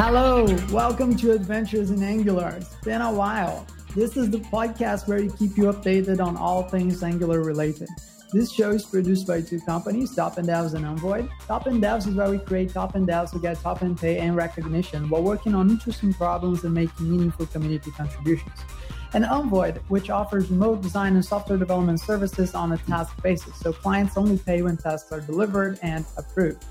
Hello, welcome to Adventures in Angular. It's been a while. This is the podcast where we keep you updated on all things Angular related. This show is produced by two companies, Top End Devs and Unvoid. Top End Devs is where we create top end devs to get top end pay and recognition while working on interesting problems and making meaningful community contributions. And Unvoid, which offers remote design and software development services on a task basis, so clients only pay when tasks are delivered and approved.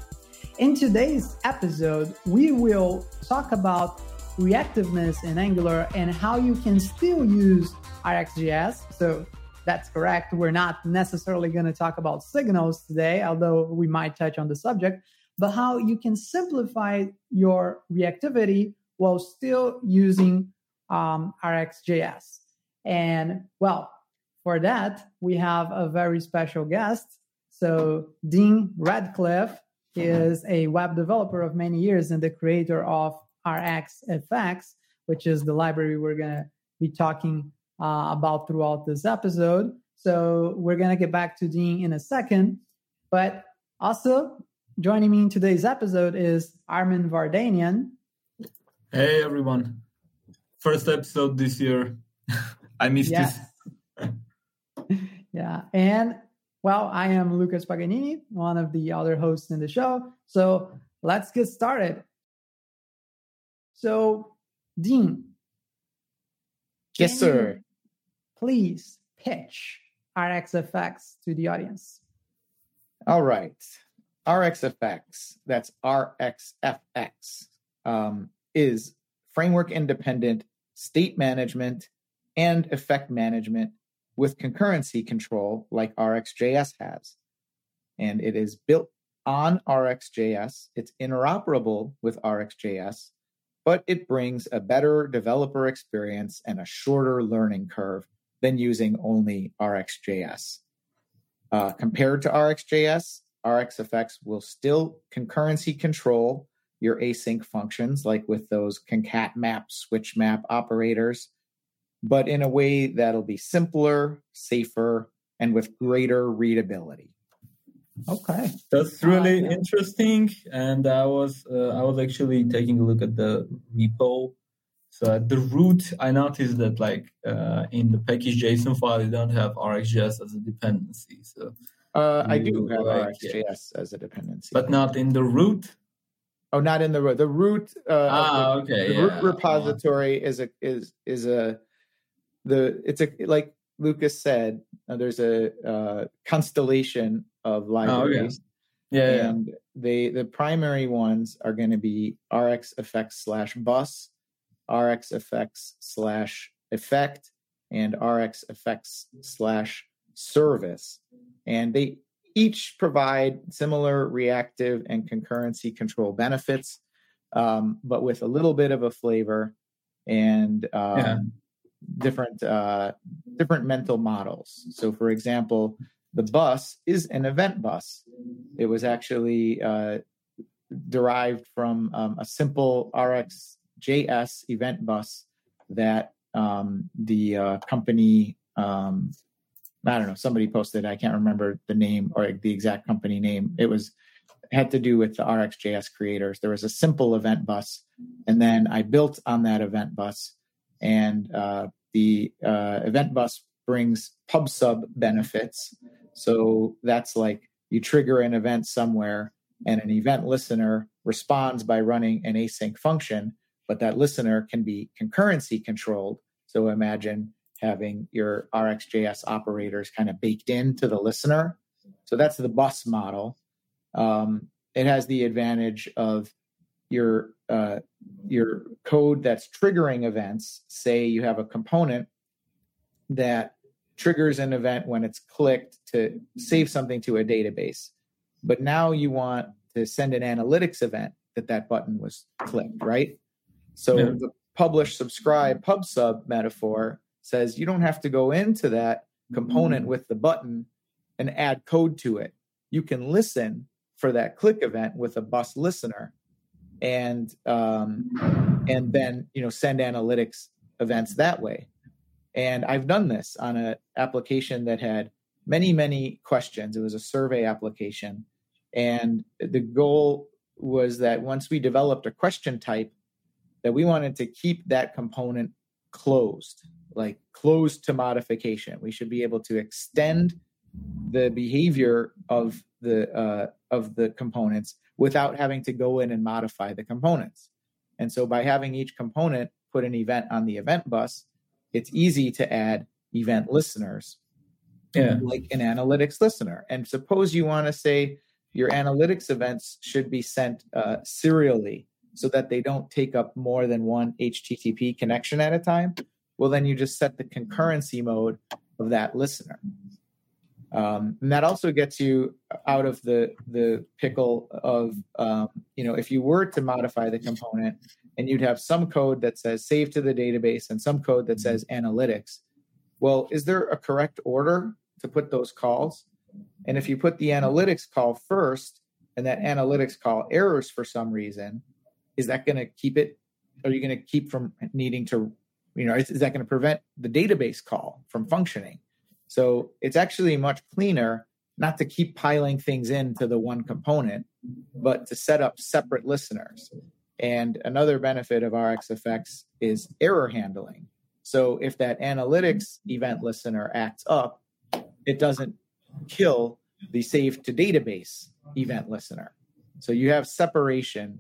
In today's episode, we will talk about reactiveness in Angular and how you can still use RxJS. So that's correct. We're not necessarily going to talk about signals today, although we might touch on the subject, but how you can simplify your reactivity while still using um, RxJS. And well, for that, we have a very special guest. So, Dean Radcliffe is a web developer of many years and the creator of RxFX, which is the library we're going to be talking uh, about throughout this episode. So we're going to get back to Dean in a second. But also joining me in today's episode is Armen Vardanyan. Hey, everyone. First episode this year. I missed yes. this. yeah. And well, I am Lucas Paganini, one of the other hosts in the show. So let's get started. So, Dean. Yes, sir. Please pitch RxFX to the audience. All right. RxFX, that's RxFX, um, is framework independent state management and effect management with concurrency control like RxJS has. And it is built on RxJS. It's interoperable with RxJS, but it brings a better developer experience and a shorter learning curve than using only RxJS. Uh, compared to RxJS, RxFX will still concurrency control your async functions, like with those concat map, switch map operators but in a way that'll be simpler, safer, and with greater readability. Okay, that's really uh, yeah. interesting. And I was uh, I was actually taking a look at the repo. So at the root, I noticed that like uh, in the package JSON file, you don't have RxJS as a dependency. So uh, I do have like, RxJS as a dependency, but not in the root. Oh, not in the root. The root. Uh, ah, the, okay. The yeah. root repository is a is is a the it's a like Lucas said, uh, there's a uh, constellation of libraries. Oh, yeah. yeah, and yeah. they the primary ones are going to be RxFX slash bus, RxFX slash effect, and RxFX slash service, and they each provide similar reactive and concurrency control benefits, um, but with a little bit of a flavor and um, yeah different uh, different mental models. So, for example, the bus is an event bus. It was actually uh, derived from um, a simple RxJS event bus that um, the uh, company um, I don't know somebody posted. I can't remember the name or the exact company name. It was had to do with the RxJS creators. There was a simple event bus, and then I built on that event bus and uh, the uh, event bus brings pub sub benefits. So that's like you trigger an event somewhere, and an event listener responds by running an async function, but that listener can be concurrency controlled. So imagine having your RxJS operators kind of baked into the listener. So that's the bus model. Um, it has the advantage of your uh, your code that's triggering events. Say you have a component that triggers an event when it's clicked to save something to a database, but now you want to send an analytics event that that button was clicked, right? So yeah. the publish subscribe pub sub metaphor says you don't have to go into that component mm-hmm. with the button and add code to it. You can listen for that click event with a bus listener and um, and then you know send analytics events that way. And I've done this on an application that had many many questions. It was a survey application, and the goal was that once we developed a question type that we wanted to keep that component closed, like closed to modification. We should be able to extend the behavior of the uh, of the components without having to go in and modify the components. And so by having each component put an event on the event bus, it's easy to add event listeners. Yeah. Like an analytics listener. And suppose you want to say your analytics events should be sent uh, serially so that they don't take up more than one HTTP connection at a time. Well, then you just set the concurrency mode of that listener. Um, and that also gets you out of the the pickle of um, you know if you were to modify the component and you'd have some code that says save to the database and some code that says analytics. Well, is there a correct order to put those calls? And if you put the analytics call first and that analytics call errors for some reason, is that going to keep it? Are you going to keep from needing to, you know, is, is that going to prevent the database call from functioning? So it's actually much cleaner not to keep piling things into the one component, but to set up separate listeners. And another benefit of RxFX is error handling. So if that analytics event listener acts up, it doesn't kill the save to database event listener. So you have separation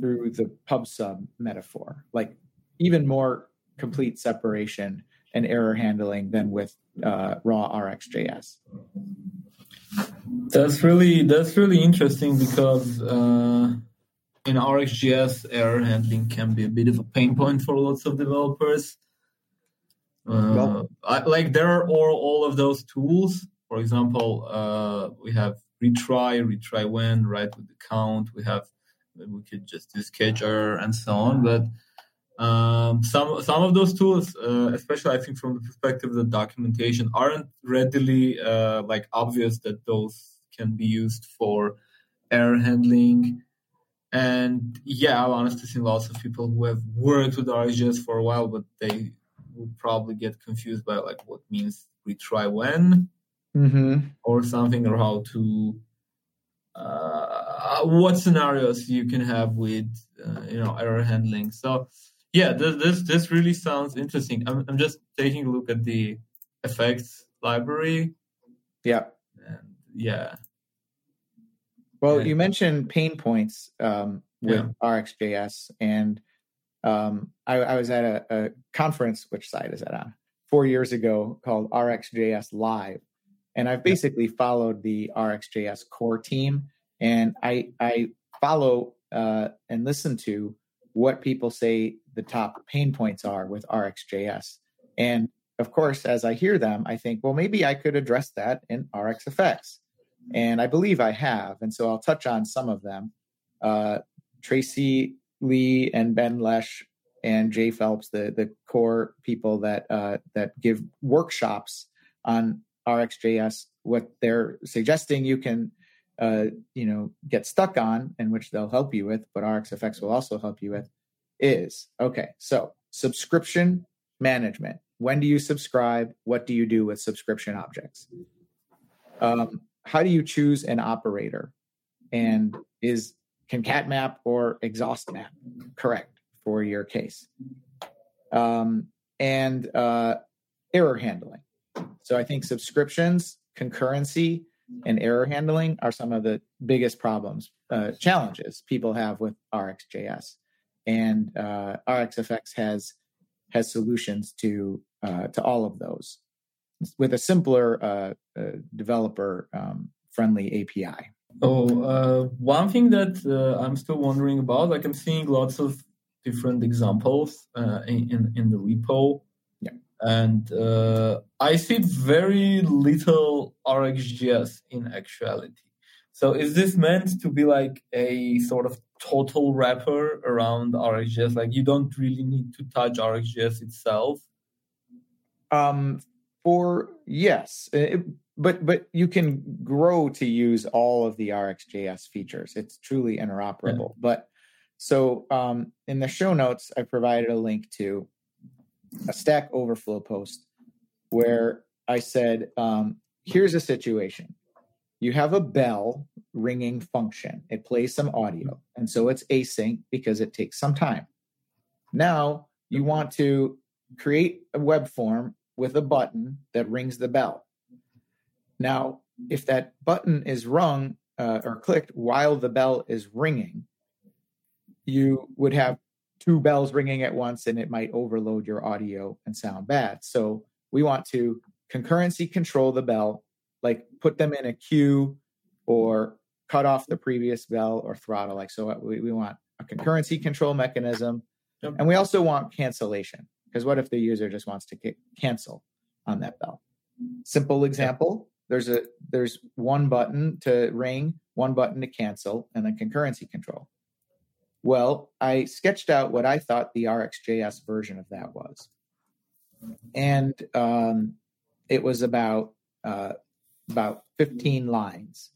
through the pub sub metaphor, like even more complete separation and error handling than with uh, raw RxJS. That's really that's really interesting because uh, in RxJS, error handling can be a bit of a pain point for lots of developers. Uh, well, I, like there are all, all of those tools. For example, uh, we have retry, retry when, right with the count. We have we could just do scheduler and so on, but um, some some of those tools, uh, especially I think from the perspective of the documentation, aren't readily uh, like obvious that those can be used for error handling. And yeah, I've honestly seen lots of people who have worked with RxJS for a while, but they will probably get confused by like what means retry when mm-hmm. or something, or how to uh, what scenarios you can have with uh, you know error handling. So yeah, this this, this really sounds interesting. I'm, I'm just taking a look at the effects library. Yeah. And yeah. Well, you mentioned pain points um, with yeah. RxJS, and um, I, I, was at a, a, conference. Which site is that on? Four years ago, called RxJS Live, and I've basically followed the RxJS core team, and I I follow uh, and listen to what people say the top pain points are with RxJS. And of course, as I hear them, I think, well, maybe I could address that in RxFX. And I believe I have. And so I'll touch on some of them. Uh, Tracy Lee and Ben Lesh and Jay Phelps, the, the core people that uh, that give workshops on RxJS, what they're suggesting you can uh, you know, get stuck on, and which they'll help you with, but RxFX will also help you with, is okay. So subscription management. When do you subscribe? What do you do with subscription objects? Um, how do you choose an operator? And is concat map or exhaust map correct for your case? Um, and uh, error handling. So I think subscriptions, concurrency, and error handling are some of the biggest problems, uh, challenges people have with RxJS. And uh, RxFX has has solutions to uh, to all of those with a simpler uh, uh, developer um, friendly API. Oh, uh, one thing that I'm still wondering about, like I'm seeing lots of different examples in, in in the repo yeah. and uh, I see very little RxJS in actuality. So is this meant to be like a sort of total wrapper around RxJS? Like you don't really need to touch RxJS itself. Um, for yes, it, but but you can grow to use all of the RxJS features. It's truly interoperable. Yeah. But so um, in the show notes, I provided a link to a Stack Overflow post where I said, um, here's a situation. You have a bell ringing function. It plays some audio. And so it's async because it takes some time. Now you want to create a web form with a button that rings the bell. Now, if that button is rung uh, or clicked while the bell is ringing, you would have two bells ringing at once and it might overload your audio and sound bad. So we want to concurrency control the bell, like put them in a queue or cut off the previous bell or throttle. Like so, we, we want a concurrency control mechanism, yep. and we also want cancellation because what if the user just wants to cancel on that bell? Simple example: there's a there's one button to ring, one button to cancel, and then concurrency control. Well, I sketched out what I thought the RxJS version of that was, and um, it was about uh, about 15 lines.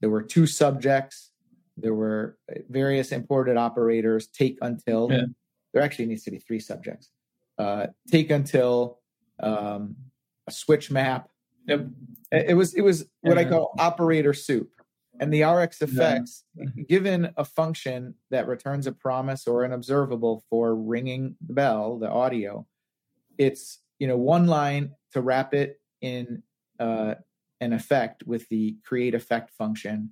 There were two subjects. There were various imported operators. Take until yeah. there actually needs to be three subjects. Uh, take until um, a switch map. Yep. It was it was what yeah. I call operator soup. And the RxFX, yeah. given a function that returns a promise or an observable for ringing the bell, the audio, it's you know one line to wrap it in uh, an effect with the create effect function.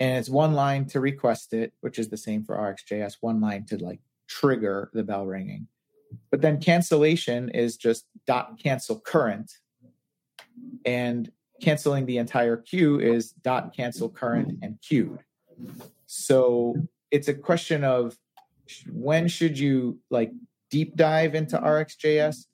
And it's one line to request it, which is the same for RxJS, one line to like trigger the bell ringing. But then cancellation is just dot cancel current. And canceling the entire queue is dot cancel current and queued. So it's a question of when should you like deep dive into RxJS?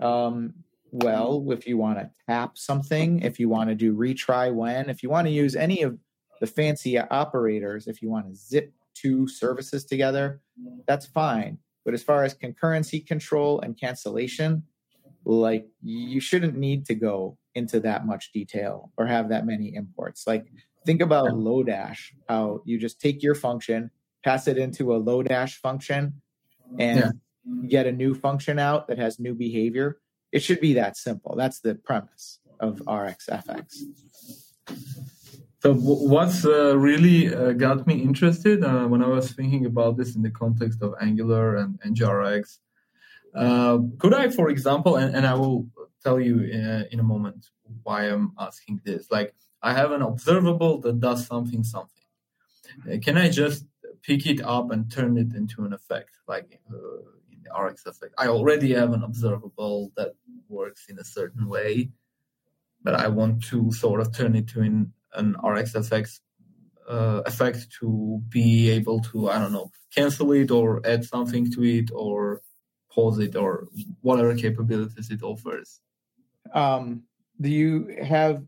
Um, well if you want to tap something, if you want to do retry when, if you want to use any of the fancy operators, if you want to zip two services together, that's fine. But as far as concurrency control and cancellation, like you shouldn't need to go into that much detail or have that many imports. Like think about Lodash, how you just take your function, pass it into a Lodash function, and yeah. get a new function out that has new behavior it should be that simple. That's the premise of RxFX. So what's uh, really uh, got me interested uh, when I was thinking about this in the context of Angular and NGRX, uh, could I, for example, and, and I will tell you in, uh, in, a moment why I'm asking this. Like I have an observable that does something, something. Uh, can I just pick it up and turn it into an effect, like Rx effect. I already have an observable that works in a certain way, but I want to sort of turn it to an, an Rx effect, uh, effect to be able to, I don't know, cancel it or add something to it or pause it or whatever capabilities it offers. Um, do you have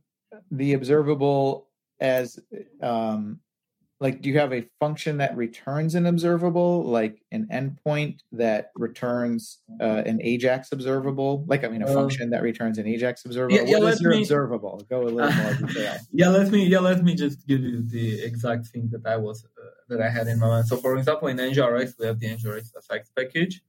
the observable as um, like do you have a function that returns an observable? Like an endpoint that returns uh, an ajax observable? Like i mean a uh, function that returns an ajax observable? yeah, yeah, what is your me, observable? Go a little more detail. Yeah let me yeah let me just give you the exact thing that i was uh, that i had in my mind. So for example in ngrx we have the ngrx effects package.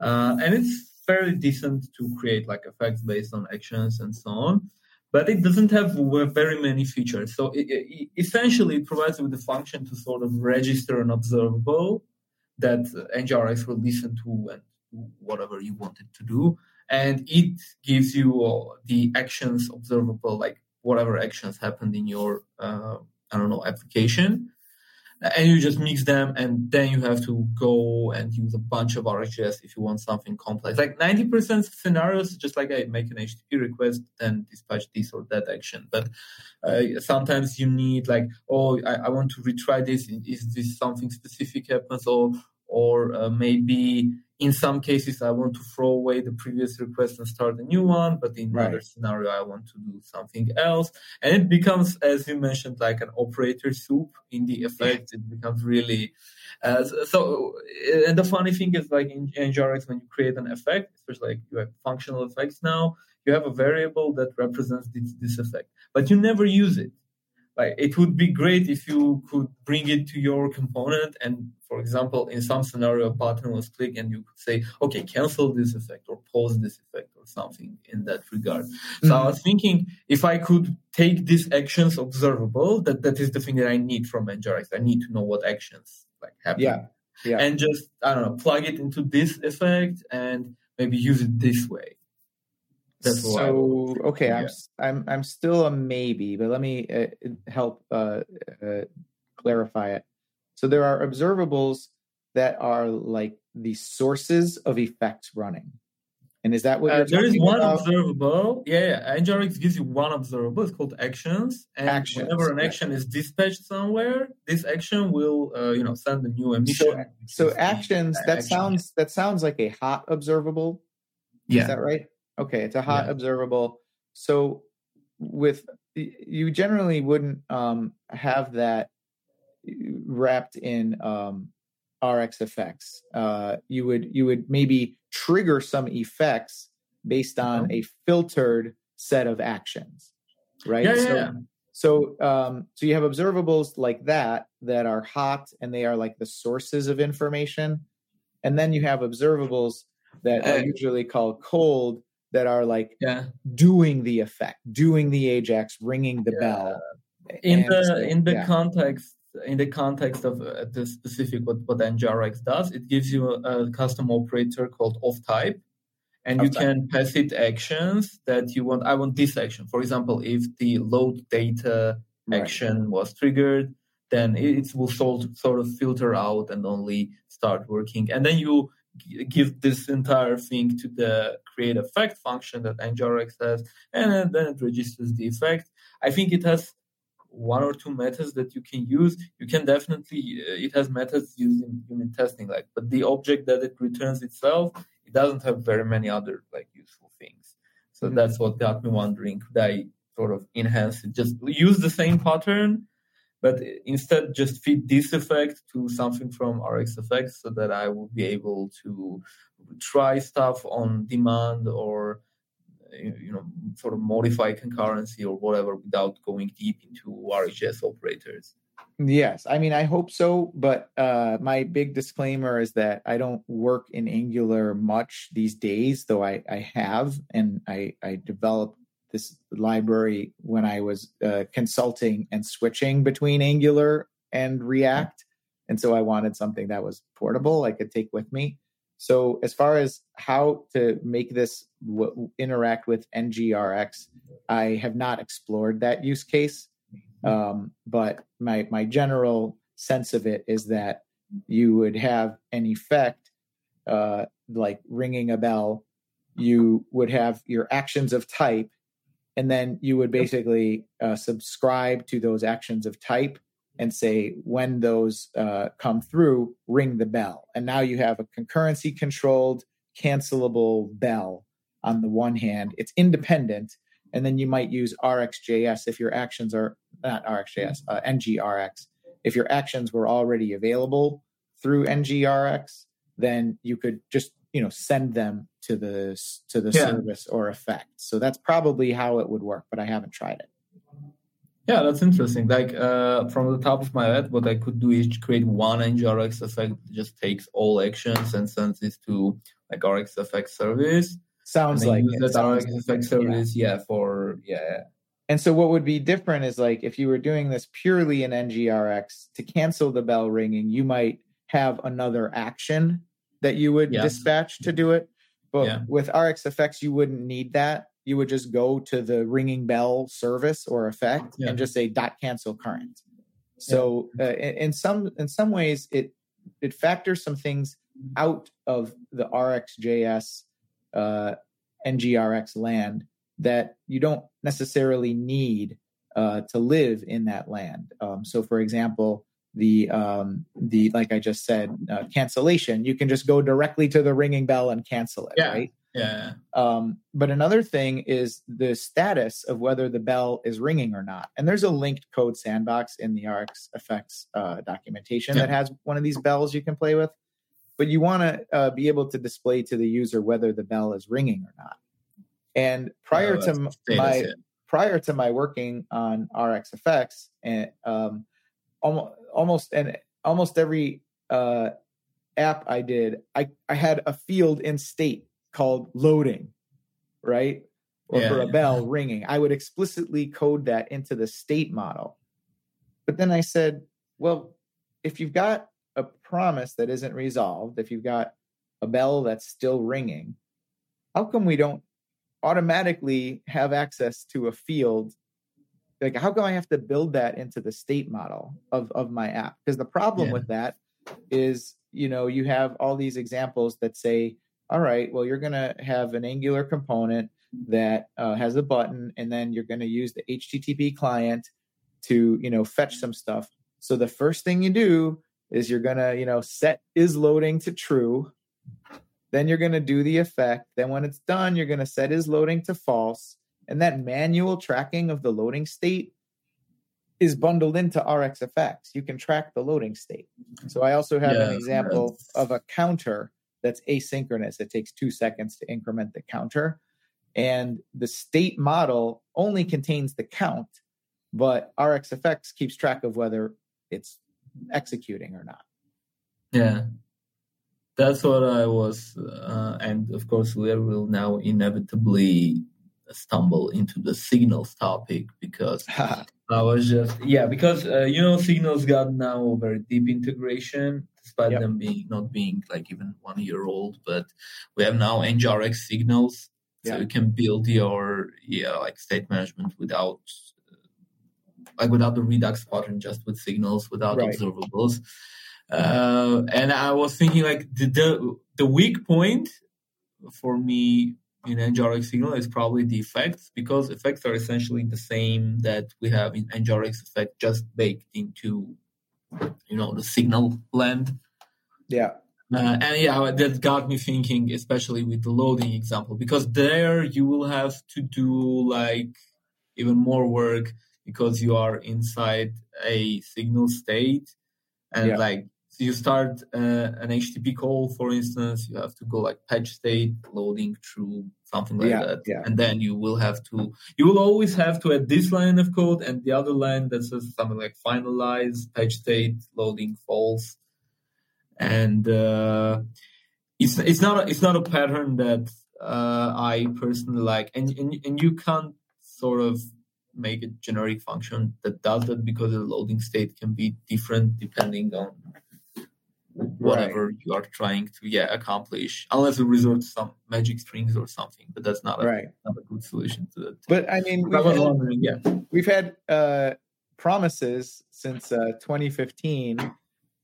Uh, and it's fairly decent to create like effects based on actions and so on but it doesn't have very many features. So it, it, essentially, it provides you with the function to sort of register an observable that NGRX will listen to and whatever you want it to do. And it gives you the actions observable, like whatever actions happened in your, uh, I don't know, application and you just mix them and then you have to go and use a bunch of RxJS if you want something complex. Like 90% scenarios, just like I make an HTTP request, then dispatch this or that action. But uh, sometimes you need like, oh, I, I, want to retry this. Is this something specific happens? Or, or uh, maybe in some cases i want to throw away the previous request and start a new one but in right. another scenario i want to do something else. And it becomes as you mentioned like an operator soup. In the effect it becomes really uh, so and the funny thing is like in ngrx when you create an effect especially like you have functional effects now you have a variable that represents this, this effect but you never use it like it would be great if you could bring it to your component and for example in some scenario a button was clicked and you could say okay cancel this effect or pause this effect or something in that regard mm-hmm. so i was thinking if i could take these actions observable that that is the thing that i need from ngrx i need to know what actions like happen yeah Yeah. and just I don't know, plug it into this effect and maybe use it this way. That's what I so okay. I'm Yeah. s- I'm I'm still a maybe, but let me uh, help uh, uh, clarify it. So there are observables that are like the sources of effects running, and is that what Uh, you're there is one about? observable. Yeah, yeah. NGRX gives you one observable. It's called actions. And Actions, whenever an yeah. action is dispatched somewhere, this action will, uh, you know, send a new emission. which So actions that action. sounds that sounds like a hot observable. Yeah. Is that right? Okay, it's a hot Yeah. observable. So with you generally wouldn't um, have that wrapped in um, RxFX. Uh, you would you would maybe trigger some effects based on Mhm. a filtered set of actions, right? Yeah, so, yeah. so um, so you have observables like that that are hot and they are like the sources of information, and then you have observables that are Uh, usually called cold that are like Yeah. doing the effect, doing the Ajax, ringing the Yeah. bell. in the so, in the yeah. context in the context of uh, the specific what what NGRX does, it gives you a, a custom operator called ofType, and you type. can pass it actions that you want. I want this action. For example, if the load data Right. action was triggered, then it, will sort sort of filter out and only start working, and then you give this entire thing to the create effect function that NGRX has, and then- it registers the effect. I think it has one or two methods that you can use. You can definitely uh, it has methods used in unit testing, like but the object that it returns itself, it doesn't have very many other like useful things. So Mhm. that's what got me wondering: could I sort of enhance it? Just use the same pattern, but instead just feed this effect to something from RxFX so that I will be able to try stuff on demand or you know sort of modify concurrency or whatever without going deep into RxJS operators. Yes, I mean I hope so, but uh, my big disclaimer is that I don't work in Angular much these days, though I, I have, and I, I developed this library when I was uh, consulting and switching between Angular and React, and so I wanted something that was portable I could take with me. So as far as how to make this w- interact with NGRX, I have not explored that use case. Um, but my my general sense of it is that you would have an effect uh, like ringing a bell. You would have your actions of type, and then you would basically uh, subscribe to those actions of type and say when those uh, come through, ring the bell. And now you have a concurrency controlled, cancelable bell on the one hand. It's independent. And then you might use RxJS if your actions are not RxJS, uh, NGRX. If your actions were already available through NGRX, then you could just you know send them to the to the Yeah. service or effect. So that's probably how it would work, but I haven't tried it. Yeah, that's interesting. Like uh, from the top of my head, what I could do is create one NGRX effect that just takes all actions and sends it to like RxFX service. Sounds like use it. that Sounds RxFX like it, yeah. service, yeah. for yeah, And so what would be different is like if you were doing this purely in NGRX to cancel the bell ringing, you might have another action that you would Yes. dispatch to do it. But Yeah. with RxFX, you wouldn't need that. You would just go to the ringing bell service or effect Yeah. and just say dot cancel current. So uh, in, in some in some ways, it it factors some things out of the RxJS uh, NGRX land that you don't necessarily need uh, to live in that land. Um, so, for example, the um, the like I just said, uh, cancellation, you can just go directly to the ringing bell and cancel it, Yeah. right? yeah, Um, but another thing is the status of whether the bell is ringing or not. And there's a linked code sandbox in the RxFX uh, documentation Yeah. that has one of these bells you can play with. But you want to uh, be able to display to the user whether the bell is ringing or not. And prior Yeah, to that's m- the status, my prior to my working on RxFX and um, almost almost and almost every uh, app I did, I, I had a field in state called loading, right? Or for a yeah. bell ringing. I would explicitly code that into the state model. But then I said, well, if you've got a promise that isn't resolved, if you've got a bell that's still ringing, how come we don't automatically have access to a field? Like, how come I have to build that into the state model of, of my app? Because the problem Yeah. with that is, you know, you have all these examples that say, all right, well, you're going to have an Angular component that uh, has a button, and then you're going to use the HTTP client to, you know, fetch some stuff. So the first thing you do is you're going to, you know, set is loading to true. Then you're going to do the effect. Then when it's done, you're going to set is loading to false. And that manual tracking of the loading state is bundled into RxFX. You can track the loading state. So I also have an example that's- of a counter that's asynchronous. It takes two seconds to increment the counter. And the state model only contains the count, but RxFX keeps track of whether it's executing or not. Yeah, that's what I was, uh, and of course we will now inevitably stumble into the signals topic because I was just yeah because uh, you know signals got now a very deep integration despite Yep. them being not being like even one year old, but we have now NGRX signals, so Yeah. you can build your yeah like state management without like without the Redux pattern, just with signals, without Right. observables. Uh, and I was thinking like the, the the weak point for me in NGRX signal is probably the effects because effects are essentially the same that we have in NGRX effect just baked into you know the signal blend. yeah. Uh, and yeah, that got me thinking, especially with the loading example, because there you will have to do like even more work because you are inside a signal state, and Yeah. like you start uh, an HTTP call, for instance, you have to go like patch state loading through something like Yeah, that, yeah. and then you will have to you will always have to add this line of code and the other line that says something like finalize patch state loading false. And uh, it's it's not a, it's not a pattern that uh, I personally like, and, and and you can't sort of make a generic function that does that because the loading state can be different depending on whatever you are trying to yeah accomplish, unless you resort to some magic strings or something. But that's not a, Right. not a good solution to that. But I mean, we've had, yeah, we've had uh, promises since uh, 2015,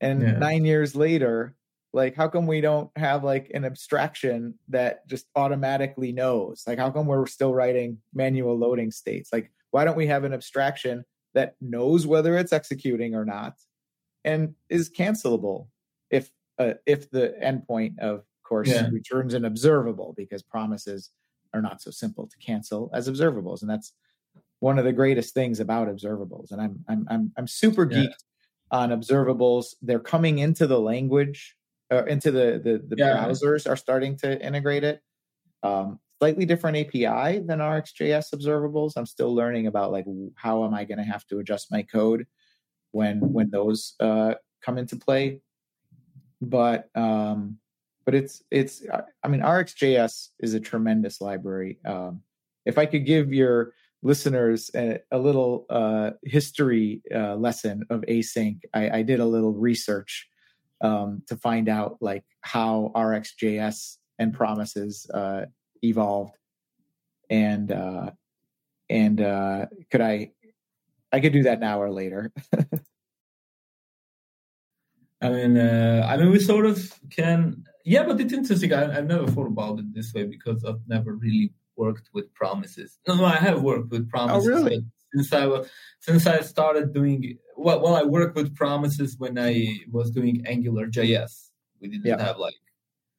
and Yeah. nine years later, like, how come we don't have like an abstraction that just automatically knows? Like, how come we're still writing manual loading states? Like, why don't we have an abstraction that knows whether it's executing or not, and is cancelable if uh, if the endpoint of course Yeah. returns an observable because promises are not so simple to cancel as observables, and that's one of the greatest things about observables. And I'm I'm I'm I'm super Yeah. geeked on observables. They're coming into the language, uh, into the the, the Yeah. browsers are starting to integrate it. Um, slightly different API than RxJS observables. I'm still learning about like how am I going to have to adjust my code when when those uh, come into play. But um, but it's it's I- mean RxJS is a tremendous library. Um, if I could give your listeners a, a little uh, history uh, lesson of async, I, I did a little research um, to find out like how RxJS and promises uh, evolved, and uh, and uh, could I I could do that now or later. I mean, uh, I mean, we sort of can, yeah, but it's interesting. I, I've never thought about it this way because I've never really worked with promises. No, no, I have worked with promises. Oh, really? Since I wa- since I started doing well, well, I worked with promises when I was doing Angular JS. We didn't Yeah. have like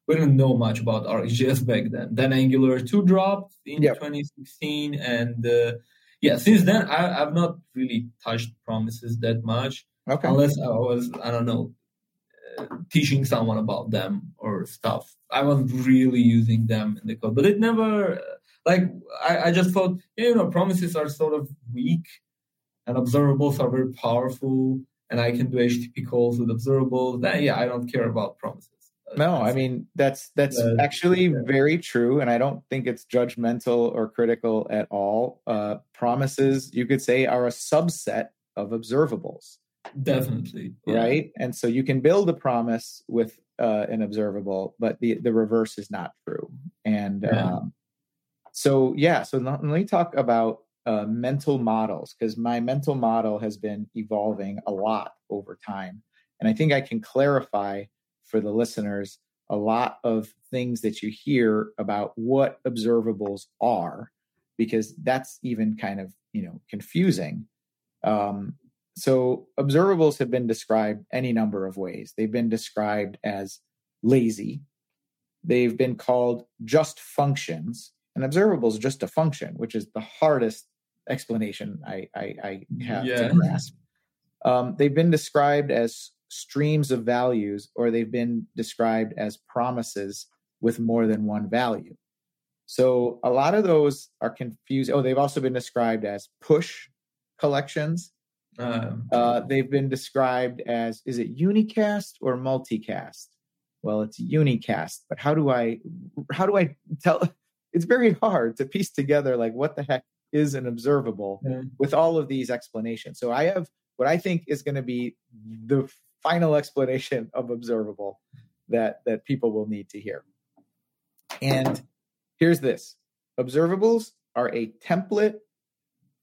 we didn't know much about RxJS back then. Then Angular two dropped in Yep. 2016, and uh, yeah, since then I, I've not really touched promises that much Okay. unless I was I don't know teaching someone about them or stuff. I wasn't really using them in the code, but it never like I, I just thought you know promises are sort of weak and observables are very powerful, and I can do HTTP calls with observables. Then yeah, I don't care about promises. No, I mean that's that's Uh, actually yeah. very true, and I don't think it's judgmental or critical at all. Uh, promises, you could say, are a subset of observables. Definitely. Yeah. right? And so you can build a promise with uh, an observable, but the the reverse is not true. And Yeah. um, so yeah, so let let me talk about uh, mental models because my mental model has been evolving a lot over time, and I think I can clarify for the listeners a lot of things that you hear about what observables are because that's even kind of you know confusing um, so observables have been described any number of ways. They've been described as lazy. They've been called just functions. An observable is just a function, which is the hardest explanation I, I, I have Yeah. to grasp. Um, they've been described as streams of values, or they've been described as promises with more than one value. So a lot of those are confused. Oh, they've also been described as push collections. Um, Uh, they've been described as is it unicast or multicast? Well, it's unicast, but how do I how do I tell? It's very hard to piece together like what the heck is an observable Yeah. with all of these explanations. So I have what I think is going to be the final explanation of observable that that people will need to hear. And here's this: observables are a template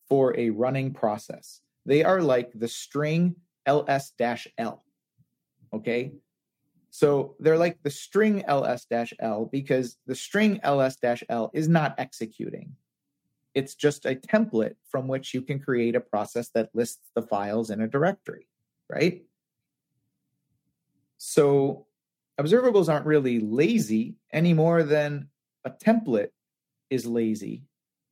for a running process. They are like the string ls-l. Okay? So they're like the string ls-l because the string ls-l is not executing. It's just a template from which you can create a process that lists the files in a directory, right? So observables aren't really lazy any more than a template is lazy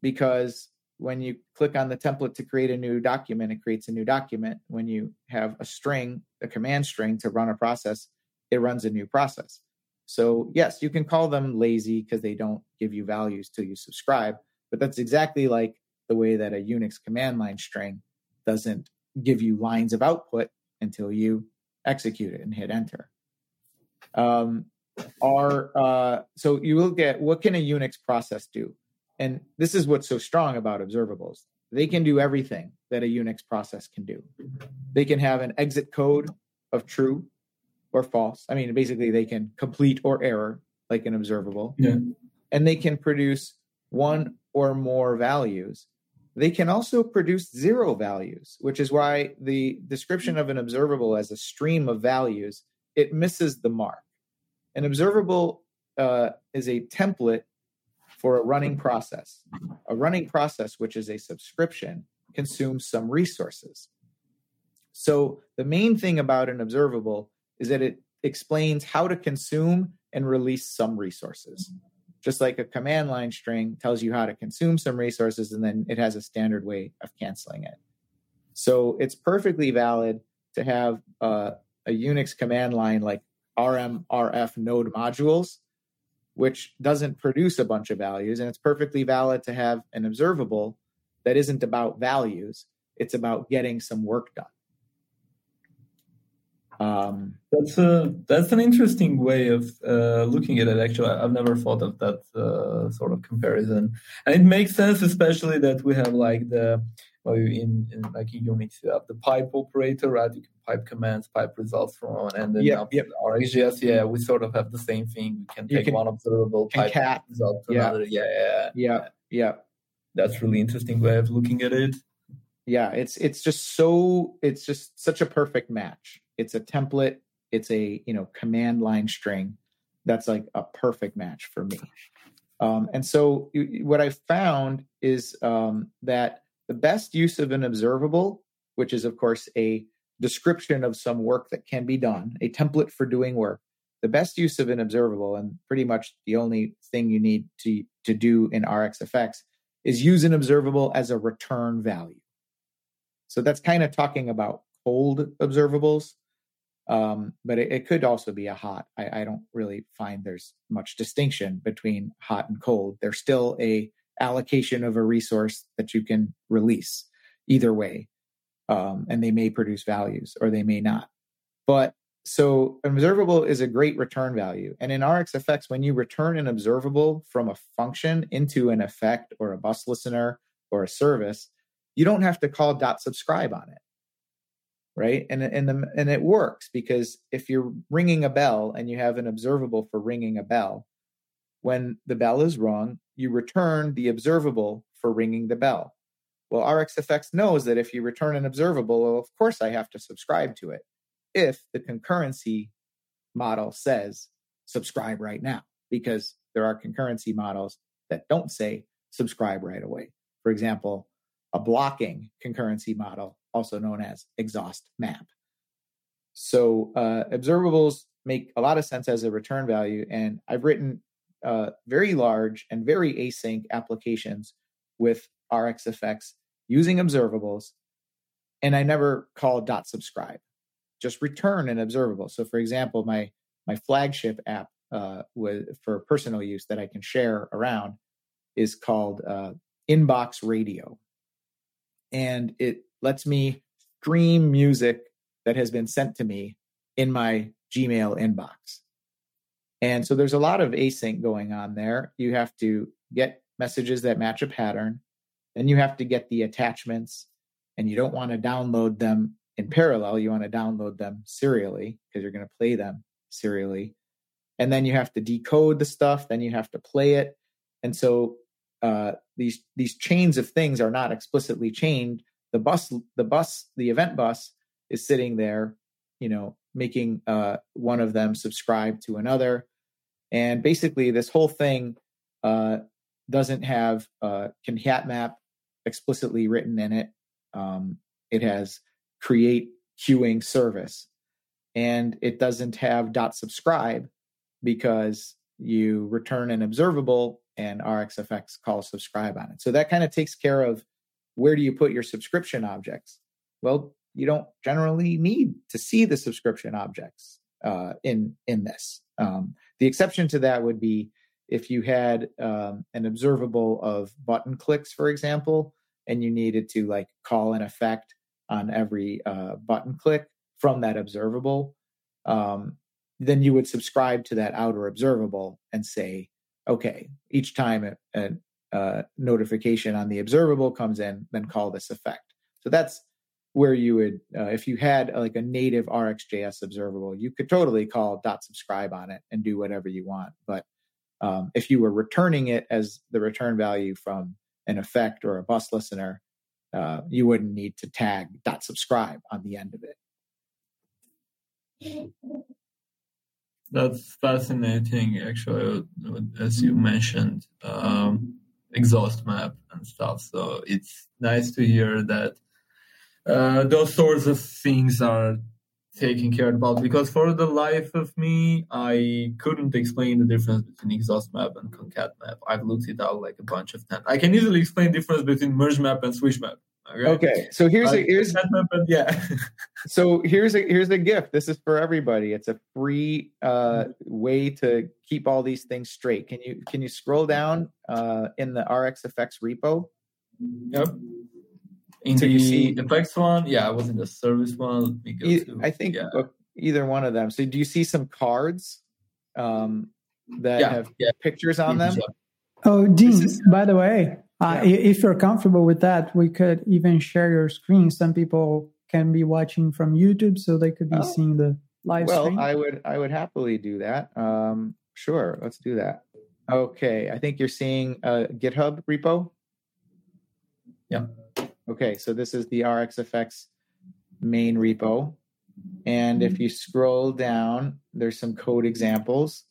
because when you click on the template to create a new document, it creates a new document. When you have a string, a command string to run a process, it runs a new process. So, yes, you can call them lazy because they don't give you values till you subscribe, but that's exactly like the way that a Unix command line string doesn't give you lines of output until you execute it and hit enter. Um, are uh, so you look at what can a Unix process do? And this is what's so strong about observables. They can do everything that a Unix process can do. They can have an exit code of true or false. I mean, basically, they can complete or error like an observable. Yeah. And they can produce one or more values. They can also produce zero values, which is why the description of an observable as a stream of values it misses the mark. An observable uh, is a template for a running process. A running process, which is a subscription, consumes some resources. So, the main thing about an observable is that it explains how to consume and release some resources. Just like a command line string tells you how to consume some resources, and then it has a standard way of canceling it. So, it's perfectly valid to have uh, a Unix command line like RMRF node modules which doesn't produce a bunch of values. And it's perfectly valid to have an observable that isn't about values, it's about getting some work done. Um, That's a that's an interesting way of uh, looking at it. Actually, I've never thought of that uh, sort of comparison, and it makes sense, especially that we have like the in, in like in Unix, you have the pipe operator, right? You can pipe commands, pipe results from one, and then Yep, up yep. RxJS, yeah, we sort of have the same thing. We can take can one observable pipe concat. result to Yeah. another. Yeah, yeah, yeah, yeah. that's really interesting way of looking at it. yeah it's it's just so it's just such a perfect match it's a template it's a you know command line string that's like a perfect match for me um, and so what i found is um, that the best use of an observable which is of course a description of some work that can be done a template for doing work the best use of an observable and pretty much the only thing you need to to do in rxfx is use an observable as a return value so that's kind of talking about cold observables, um, but it, it could also be a hot. I, I don't really find there's much distinction between hot and cold. There's still a allocation of a resource that you can release either way, um, and they may produce values or they may not. But so observable is a great return value, and in RxFX, when you return an observable from a function into an effect or a bus listener or a service, you don't have to call dot subscribe on it. right? And and the and it works because if you're ringing a bell and you have an observable for ringing a bell, when the bell is rung, you return the observable for ringing the bell. Well, RxFX knows that if you return an observable, well, of course I have to subscribe to it. If the concurrency model says subscribe right now, because there are concurrency models that don't say subscribe right away. For example, a blocking concurrency model, also known as exhaust map. So uh, observables make a lot of sense as a return value, and I've written uh, very large and very async applications with RxFX using observables, and I never call dot subscribe. Just return an observable. So, for example, my my flagship app uh, with for personal use that I can share around is called uh, Inbox Radio, and it lets me stream music that has been sent to me in my Gmail inbox. And so there's a lot of async going on there. You have to get messages that match a pattern. Then you have to get the attachments, and you don't want to download them in parallel. You want to download them serially because you're going to play them serially. And then you have to decode the stuff. Then you have to play it. And so uh, these these chains of things are not explicitly chained. The bus, the bus, the event bus is sitting there, you know, making uh, one of them subscribe to another and basically, this whole thing uh, doesn't have uh, concat map explicitly written in it. Um, it has create queuing service, and it doesn't have dot subscribe because you return an observable and RxFX calls subscribe on it. So that kind of takes care of where do you put your subscription objects? Well, you don't generally need to see the subscription objects uh, in in this. Um, the exception to that would be if you had um, an observable of button clicks, for example, and you needed to like call an effect on every uh, button click from that observable, um, then you would subscribe to that outer observable and say, okay, each time a, a, a notification on the observable comes in, then call this effect. So that's where you would, uh, if you had uh, like a native RxJS observable, you could totally call dot subscribe on it and do whatever you want. But um, if you were returning it as the return value from an effect or a bus listener, uh, you wouldn't need to tag dot subscribe on the end of it. That's fascinating, actually, as you mentioned, um, exhaust map and stuff. So it's nice to hear that uh, those sorts of things are taken care about because for the life of me i couldn't explain the difference between exhaust map and concat map. I've looked it out like a bunch of times i can easily explain the difference between merge map and switch map okay, okay so here's a here's map and, yeah. So here's a here's a gift. This is for everybody. It's a free uh, way to keep all these things straight. Can you can you scroll down uh, in the rxfx repo? Yep in so the see, effects one, yeah, I was in the service one. I think yeah. either one of them. So do you see some cards um, that yeah, have yeah. pictures on them? Oh, Dean, is, by the way, uh, if you're comfortable with that, we could even share your screen. Some people can be watching from YouTube, so they could be oh. seeing the live well, stream. I would, I would happily do that. Um, sure, let's do that. Okay, I think you're seeing a GitHub repo. Yeah. Okay, so this is the RxFX main repo. And if you scroll down, there's some code examples,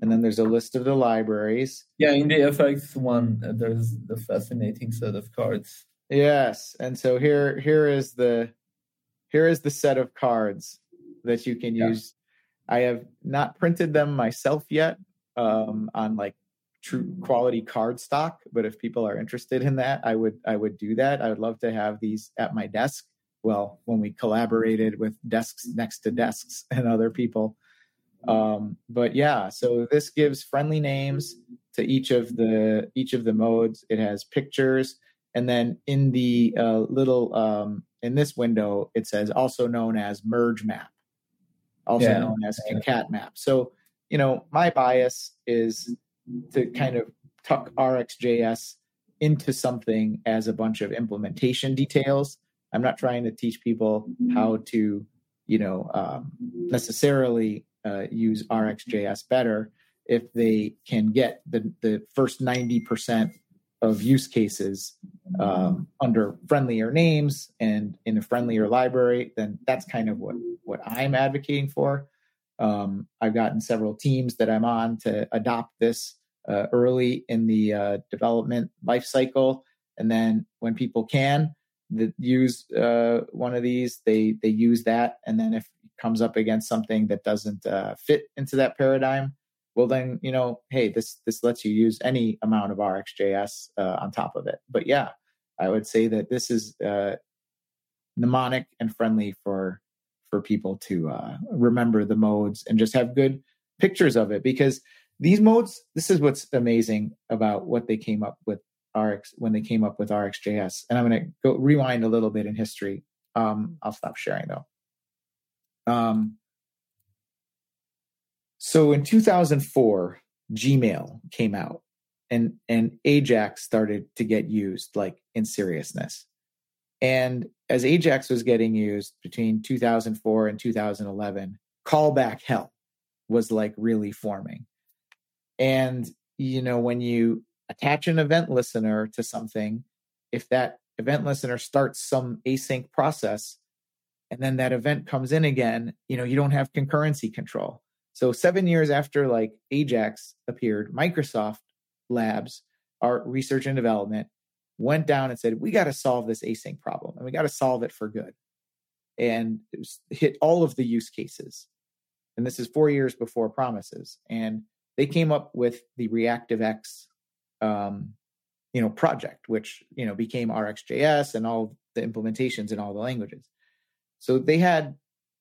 and then there's a list of the libraries. Yeah, in the FX one, uh, there's the fascinating set of cards. Yes, and so here here is the here is the set of cards that you can yeah. use. I have not printed them myself yet um, on like true quality card stock but if people are interested in that i would i would do that. I would love to have these at my desk. Well when we collaborated with desks next to desks and other people. Um, but yeah so this gives friendly names to each of the each of the modes. It has pictures. And then in the uh, little um, in this window it says also known as merge map also yeah. known as concat map. So you know my bias is to kind of tuck RxJS into something as a bunch of implementation details I'm not trying to teach people how to, you know, um, necessarily uh, use RxJS better if they can get the, the first 90% of use cases um, under friendlier names and in a friendlier library, then that's kind of what, what I'm advocating for. Um, I've gotten several teams that I'm on to adopt this uh, early in the uh, development life cycle. And then when people can the, use uh, one of these, they, they use that. And then if it comes up against something that doesn't uh, fit into that paradigm, well then you know hey this this lets you use any amount of rxjs uh, on top of it but yeah i would say that this is uh, mnemonic and friendly for for people to remember the modes and just have good pictures of it because these modes this is what's amazing about what they came up with rx when they came up with rxjs and i'm going to go rewind a little bit in history um, i'll stop sharing though um, so in 2004, Gmail came out and and Ajax started to get used like in seriousness. And as Ajax was getting used between 2004 and 2011, callback hell was like really forming. And you know when you attach an event listener to something, if that event listener starts some async process and then that event comes in again, you know, you don't have concurrency control. So seven years after like Ajax appeared, Microsoft Labs, our research and development, went down and said, we got to solve this async problem and we got to solve it for good. And hit all of the use cases. And this is four years before promises. And they came up with the ReactiveX um, you know, project, which, you know, became RxJS and all the implementations in all the languages. So they had,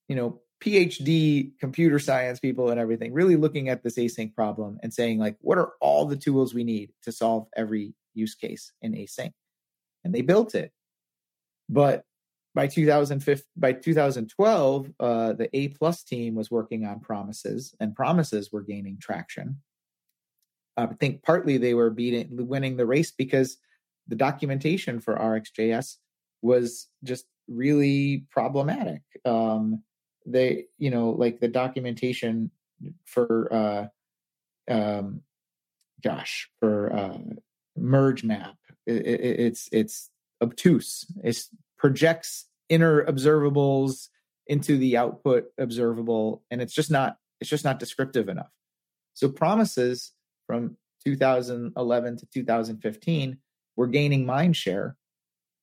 you know, PhD computer science people and everything really looking at this async problem and saying like what are all the tools we need to solve every use case in async and they built it but by 2005 by 2012 uh, the a plus team was working on promises and promises were gaining traction. I think partly they were beating winning the race because the documentation for rxjs was just really problematic. Um, they you know like the documentation for uh um gosh for uh merge map it, it, it's it's obtuse. It projects inner observables into the output observable and it's just not it's just not descriptive enough so promises from 2011 to 2015 were gaining mind share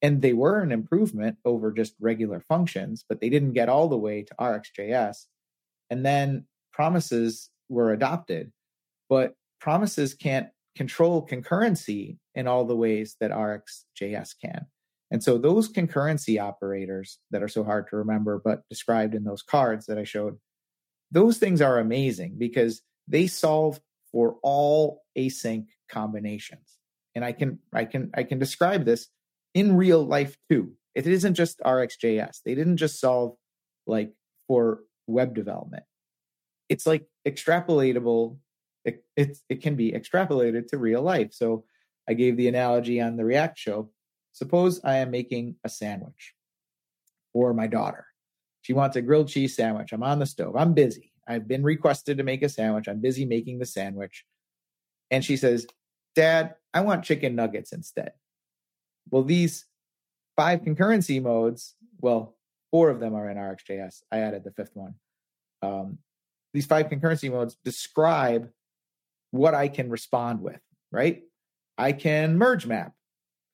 and they were an improvement over just regular functions, but they didn't get all the way to RxJS. And then promises were adopted, but promises can't control concurrency in all the ways that RxJS can. And so those concurrency operators that are so hard to remember, but described in those cards that I showed, those things are amazing because they solve for all async combinations. And I can I can I can describe this in real life too. It isn't just RxJS. They didn't just solve like for web development. It's like extrapolatable. It, it, it can be extrapolated to real life. So I gave the analogy on the React show. Suppose I am making a sandwich for my daughter. She wants a grilled cheese sandwich. I'm on the stove. I'm busy. I've been requested to make a sandwich. I'm busy making the sandwich. And she says, Dad, I want chicken nuggets instead. Well, these five concurrency modes, well, four of them are in RxJS. I added the fifth one. Um, these five concurrency modes describe what I can respond with, right? I can merge map.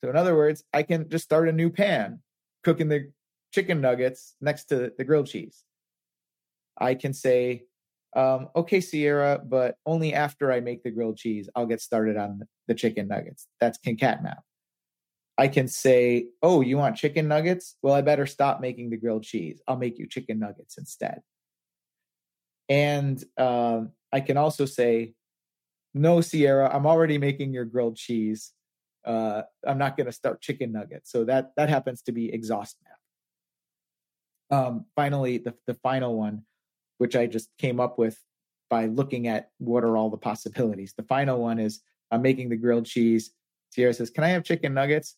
So, in other words, I can just start a new pan cooking the chicken nuggets next to the grilled cheese. I can say, um, okay, Sierra, but only after I make the grilled cheese, I'll get started on the chicken nuggets. That's concat map. I can say, "Oh, you want chicken nuggets? Well, I better stop making the grilled cheese. I'll make you chicken nuggets instead." And uh, I can also say, "No, Sierra, I'm already making your grilled cheese. Uh, I'm not going to start chicken nuggets." So that that happens to be exhaust map. Um, finally, the the final one, which I just came up with by looking at what are all the possibilities. The final one is I'm making the grilled cheese. Sierra says, "Can I have chicken nuggets?"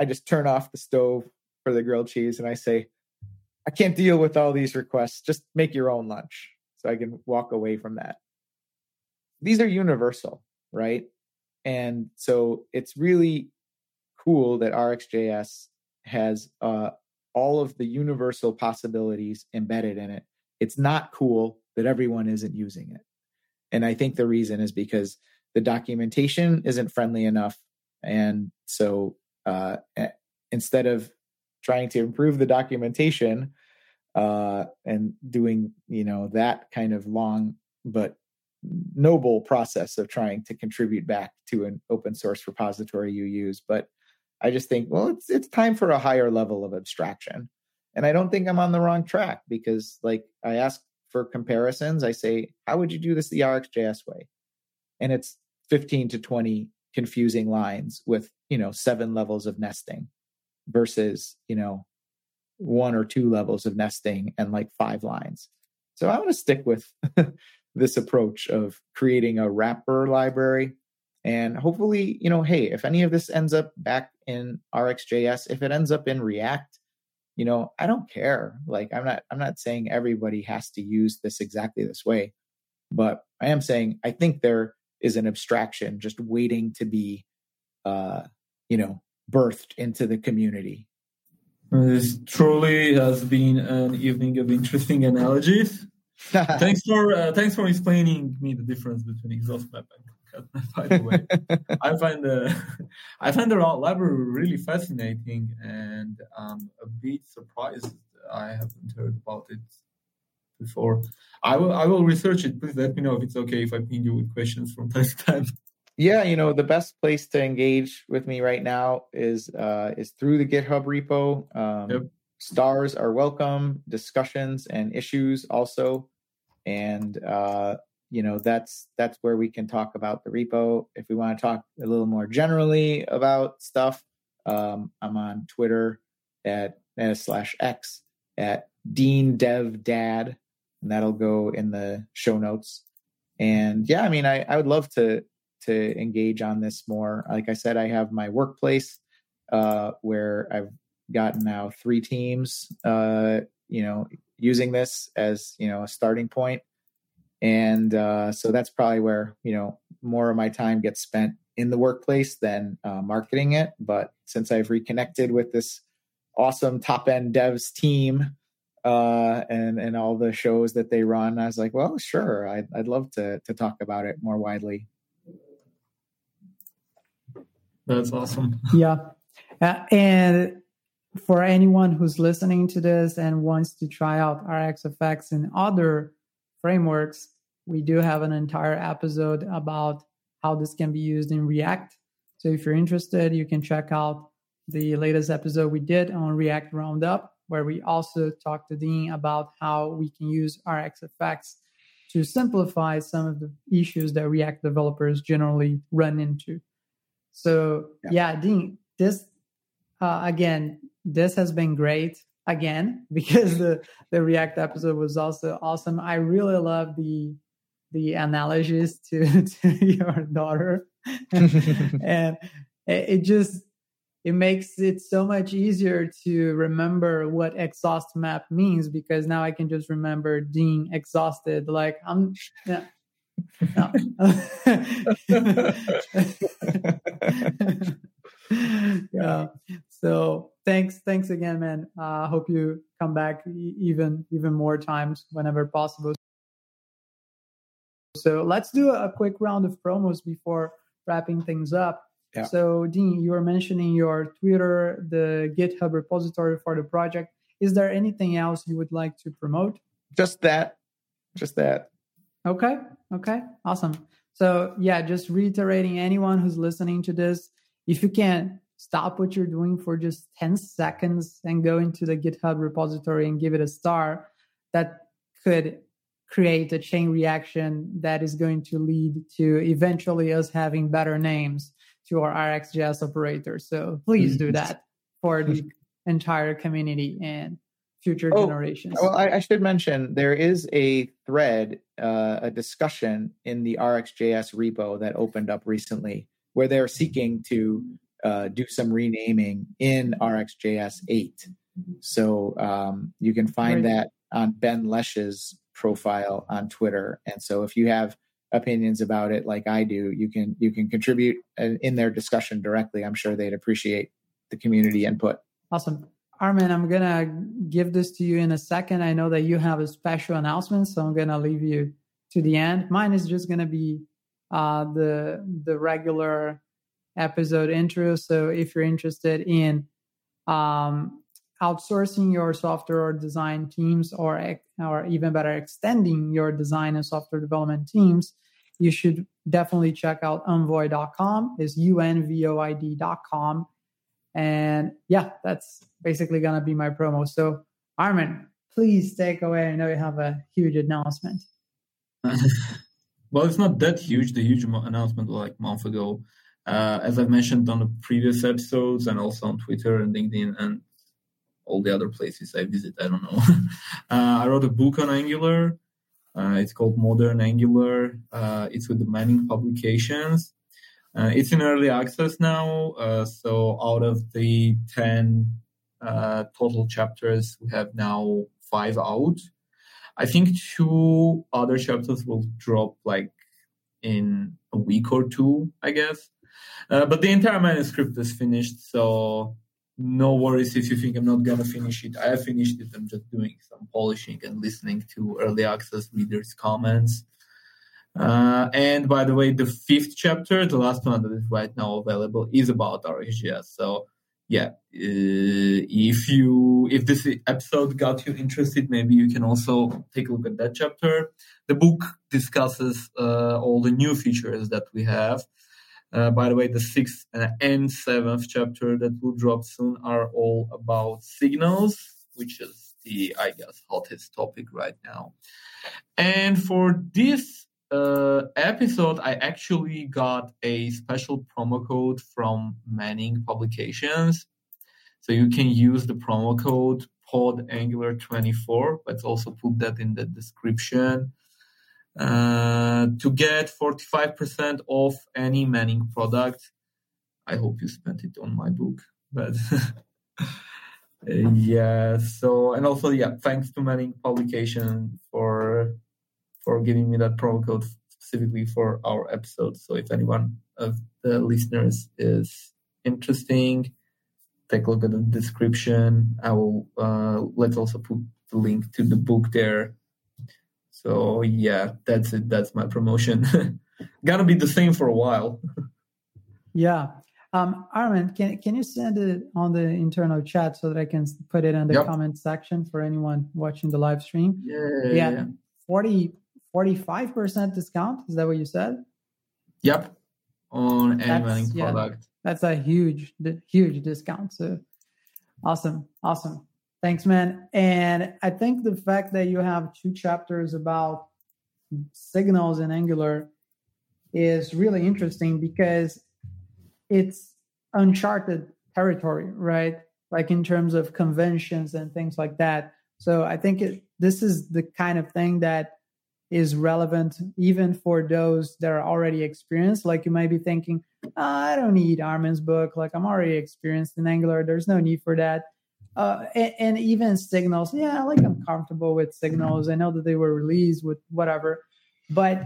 I just turn off the stove, for the grilled cheese and I say, I can't deal with all these requests. Just make your own lunch so I can walk away from that. These are universal, right? And so it's really cool that RxJS has uh, all of the universal possibilities embedded in it. It's not cool that everyone isn't using it. And I think the reason is because the documentation isn't friendly enough. And so uh, instead of trying to improve the documentation uh, and doing, you know, that kind of long but noble process of trying to contribute back to an open source repository you use. But I just think, well, it's it's time for a higher level of abstraction. And I don't think I'm on the wrong track because like I ask for comparisons, I say, how would you do this the RxJS way? And it's 15 to 20 confusing lines with, you know, seven levels of nesting versus, you know, one or two levels of nesting and like five lines. So I want to stick with this approach of creating a wrapper library and hopefully, you know, hey, if any of this ends up back in RxJS, if it ends up in React, you know, I don't care. Like I'm not I'm not saying everybody has to use this exactly this way, but I am saying I think there is an abstraction just waiting to be uh, you know, birthed into the community. This truly has been an evening of interesting analogies. Thanks for uh, thanks for explaining me the difference between exhaust map and by the way. I find the I find the library really fascinating, and I'm a bit surprised I haven't heard about it before. I will I will research it. Please let me know if it's okay if I ping you with questions from time to time. Yeah, you know the best place to engage with me right now is uh, is through the GitHub repo. Um, yep. Stars are welcome, discussions and issues also, and uh, you know that's that's where we can talk about the repo. If we want to talk a little more generally about stuff um, i'm on twitter at uh, slash x at dean dev dad and that'll go in the show notes. And yeah i mean i, I would love to to engage on this more. Like i said i have my workplace uh, where i've gotten now three teams uh, you know using this as you know a starting point. And uh, so that's probably where you know more of my time gets spent in the workplace than uh, marketing it. But since i've reconnected with this awesome top end devs team uh, and and all the shows that they run i was like well sure i'd, I'd love to to talk about it more widely. That's awesome. Yeah. Uh, and for anyone who's listening to this and wants to try out rxfx and other frameworks, we do have an entire episode about how this can be used in React. So if you're interested, you can check out the latest episode we did on React Roundup, where we also talked to Dean about how we can use RxFX to simplify some of the issues that React developers generally run into. So yeah, yeah Dean, this uh, again, this has been great again because the the React episode was also awesome. I really love the the analogies to to your daughter, and it, it just it makes it so much easier to remember what exhaust map means because now I can just remember being exhausted. Like I'm, yeah, no. yeah. So thanks, thanks again, man. I uh, hope you come back even even more times whenever possible. So let's do a quick round of promos before wrapping things up. Yeah. So Dean, you were mentioning your Twitter, the GitHub repository for the project. Is there anything else you would like to promote? Just that. Just that. Okay. Okay. Awesome. So yeah, just reiterating anyone who's listening to this, if you can stop what you're doing for just 10 seconds and go into the GitHub repository and give it a star, that could create a chain reaction that is going to lead to eventually us having better names to our RxJS operators. So please do that for the entire community and future oh, generations. Well, I, I, should mention there is a thread, uh, a discussion in the RxJS repo that opened up recently where they're seeking to uh, do some renaming in RxJS 8. So um, you can find that on Ben Lesh's profile on Twitter. And so if you have opinions about it like I do, you can you can contribute in their discussion directly. I'm sure they'd appreciate the community input. Awesome. Armen, I'm gonna give this to you in a second. I know that you have a special announcement, so I'm gonna leave you to the end. Mine is just gonna be uh, the the regular episode intro. So if you're interested in um, outsourcing your software or design teams, or or even better, extending your design and software development teams, you should definitely check out unvoid.com. Is unvoid.com. And yeah, that's basically to be my promo. So, Armen, please take away. I know you have a huge announcement. well, it's not that huge. The huge announcement like a month ago. Uh, as I've mentioned on the previous episodes and also on Twitter and LinkedIn and all the other places I visit, I don't know. uh, I wrote a book on Angular. Uh, it's called Modern Angular. Uh, it's with the Manning Publications. Uh, it's in early access now. Uh, so out of the 10 uh, total chapters, we have now five out. I think two other chapters will drop like in a week or two, I guess. Uh, but the entire manuscript is finished, so no worries if you think I'm not gonna finish it. I have finished it. I'm just doing some polishing and listening to early access readers' comments. Uh, and by the way, the fifth chapter, the last one that is right now available, is about RxJS. So yeah, uh, if you if this episode got you interested, maybe you can also take a look at that chapter. The book discusses uh, all the new features that we have. Uh, by the way, the sixth and seventh chapter that will drop soon are all about signals, which is the I guess hottest topic right now. And for this uh, episode, I actually got a special promo code from Manning Publications. So you can use the promo code PodAngular24. Let's also put that in the description. Uh, to get 45% off any Manning product. I hope you spent it on my book, but yeah. So and also yeah, thanks to Manning Publication for for giving me that promo code specifically for our episode. So if anyone of the listeners is interesting, take a look at the description. I will uh, let's also put the link to the book there. So yeah, that's it. That's my promotion. Gonna be the same for a while. yeah. Um, Armen, can can you send it on the internal chat so that I can put it in the yep. comment section for anyone watching the live stream? Yeah, yeah, yeah. 40 45% discount. Is that what you said? Yep. On any Manning product. Yeah, that's a huge, huge discount. So awesome. Awesome. Thanks, man. And I think the fact that you have two chapters about signals in Angular is really interesting because it's uncharted territory, right? Like in terms of conventions and things like that. So I think it, this is the kind of thing that is relevant even for those that are already experienced. Like you might be thinking, oh, I don't need Armen's book. Like I'm already experienced in Angular. There's no need for that. Uh, and, and, even signals, yeah, like I'm comfortable with signals. I know that they were released with whatever, but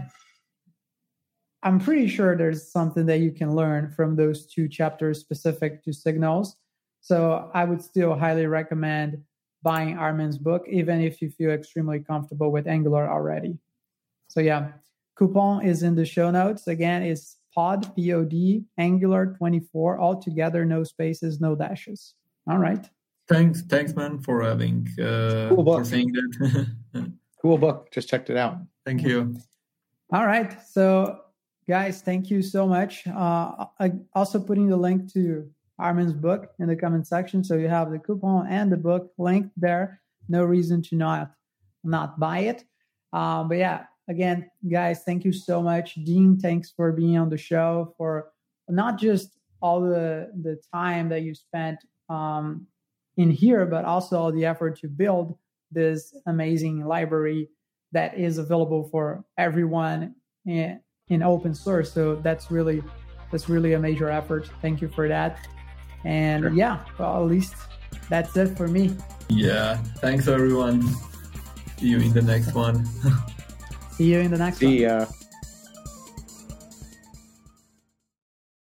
I'm pretty sure there's something that you can learn from those two chapters specific to signals. So I would still highly recommend buying Armen's book, even if you feel extremely comfortable with Angular already. So yeah, coupon is in the show notes. Again, it's pod, P-O-D, Angular 24, all together, no spaces, no dashes. All right. Thanks, thanks, man, for having uh, cool book. for saying that. cool book. Just checked it out. Thank you. All right. So, guys, thank you so much. Uh, I also putting the link to Armen's book in the comment section, so you have the coupon and the book linked there. No reason to not not buy it. Um, but yeah, again, guys, thank you so much. Dean, thanks for being on the show for not just all the the time that you spent um, in here, but also the effort to build this amazing library that is available for everyone in, in open source. So that's really that's really a major effort. Thank you for that. And Sure. yeah, well, at least that's it for me. Yeah. Thanks everyone. See you in the next one. See you in the next one. See ya.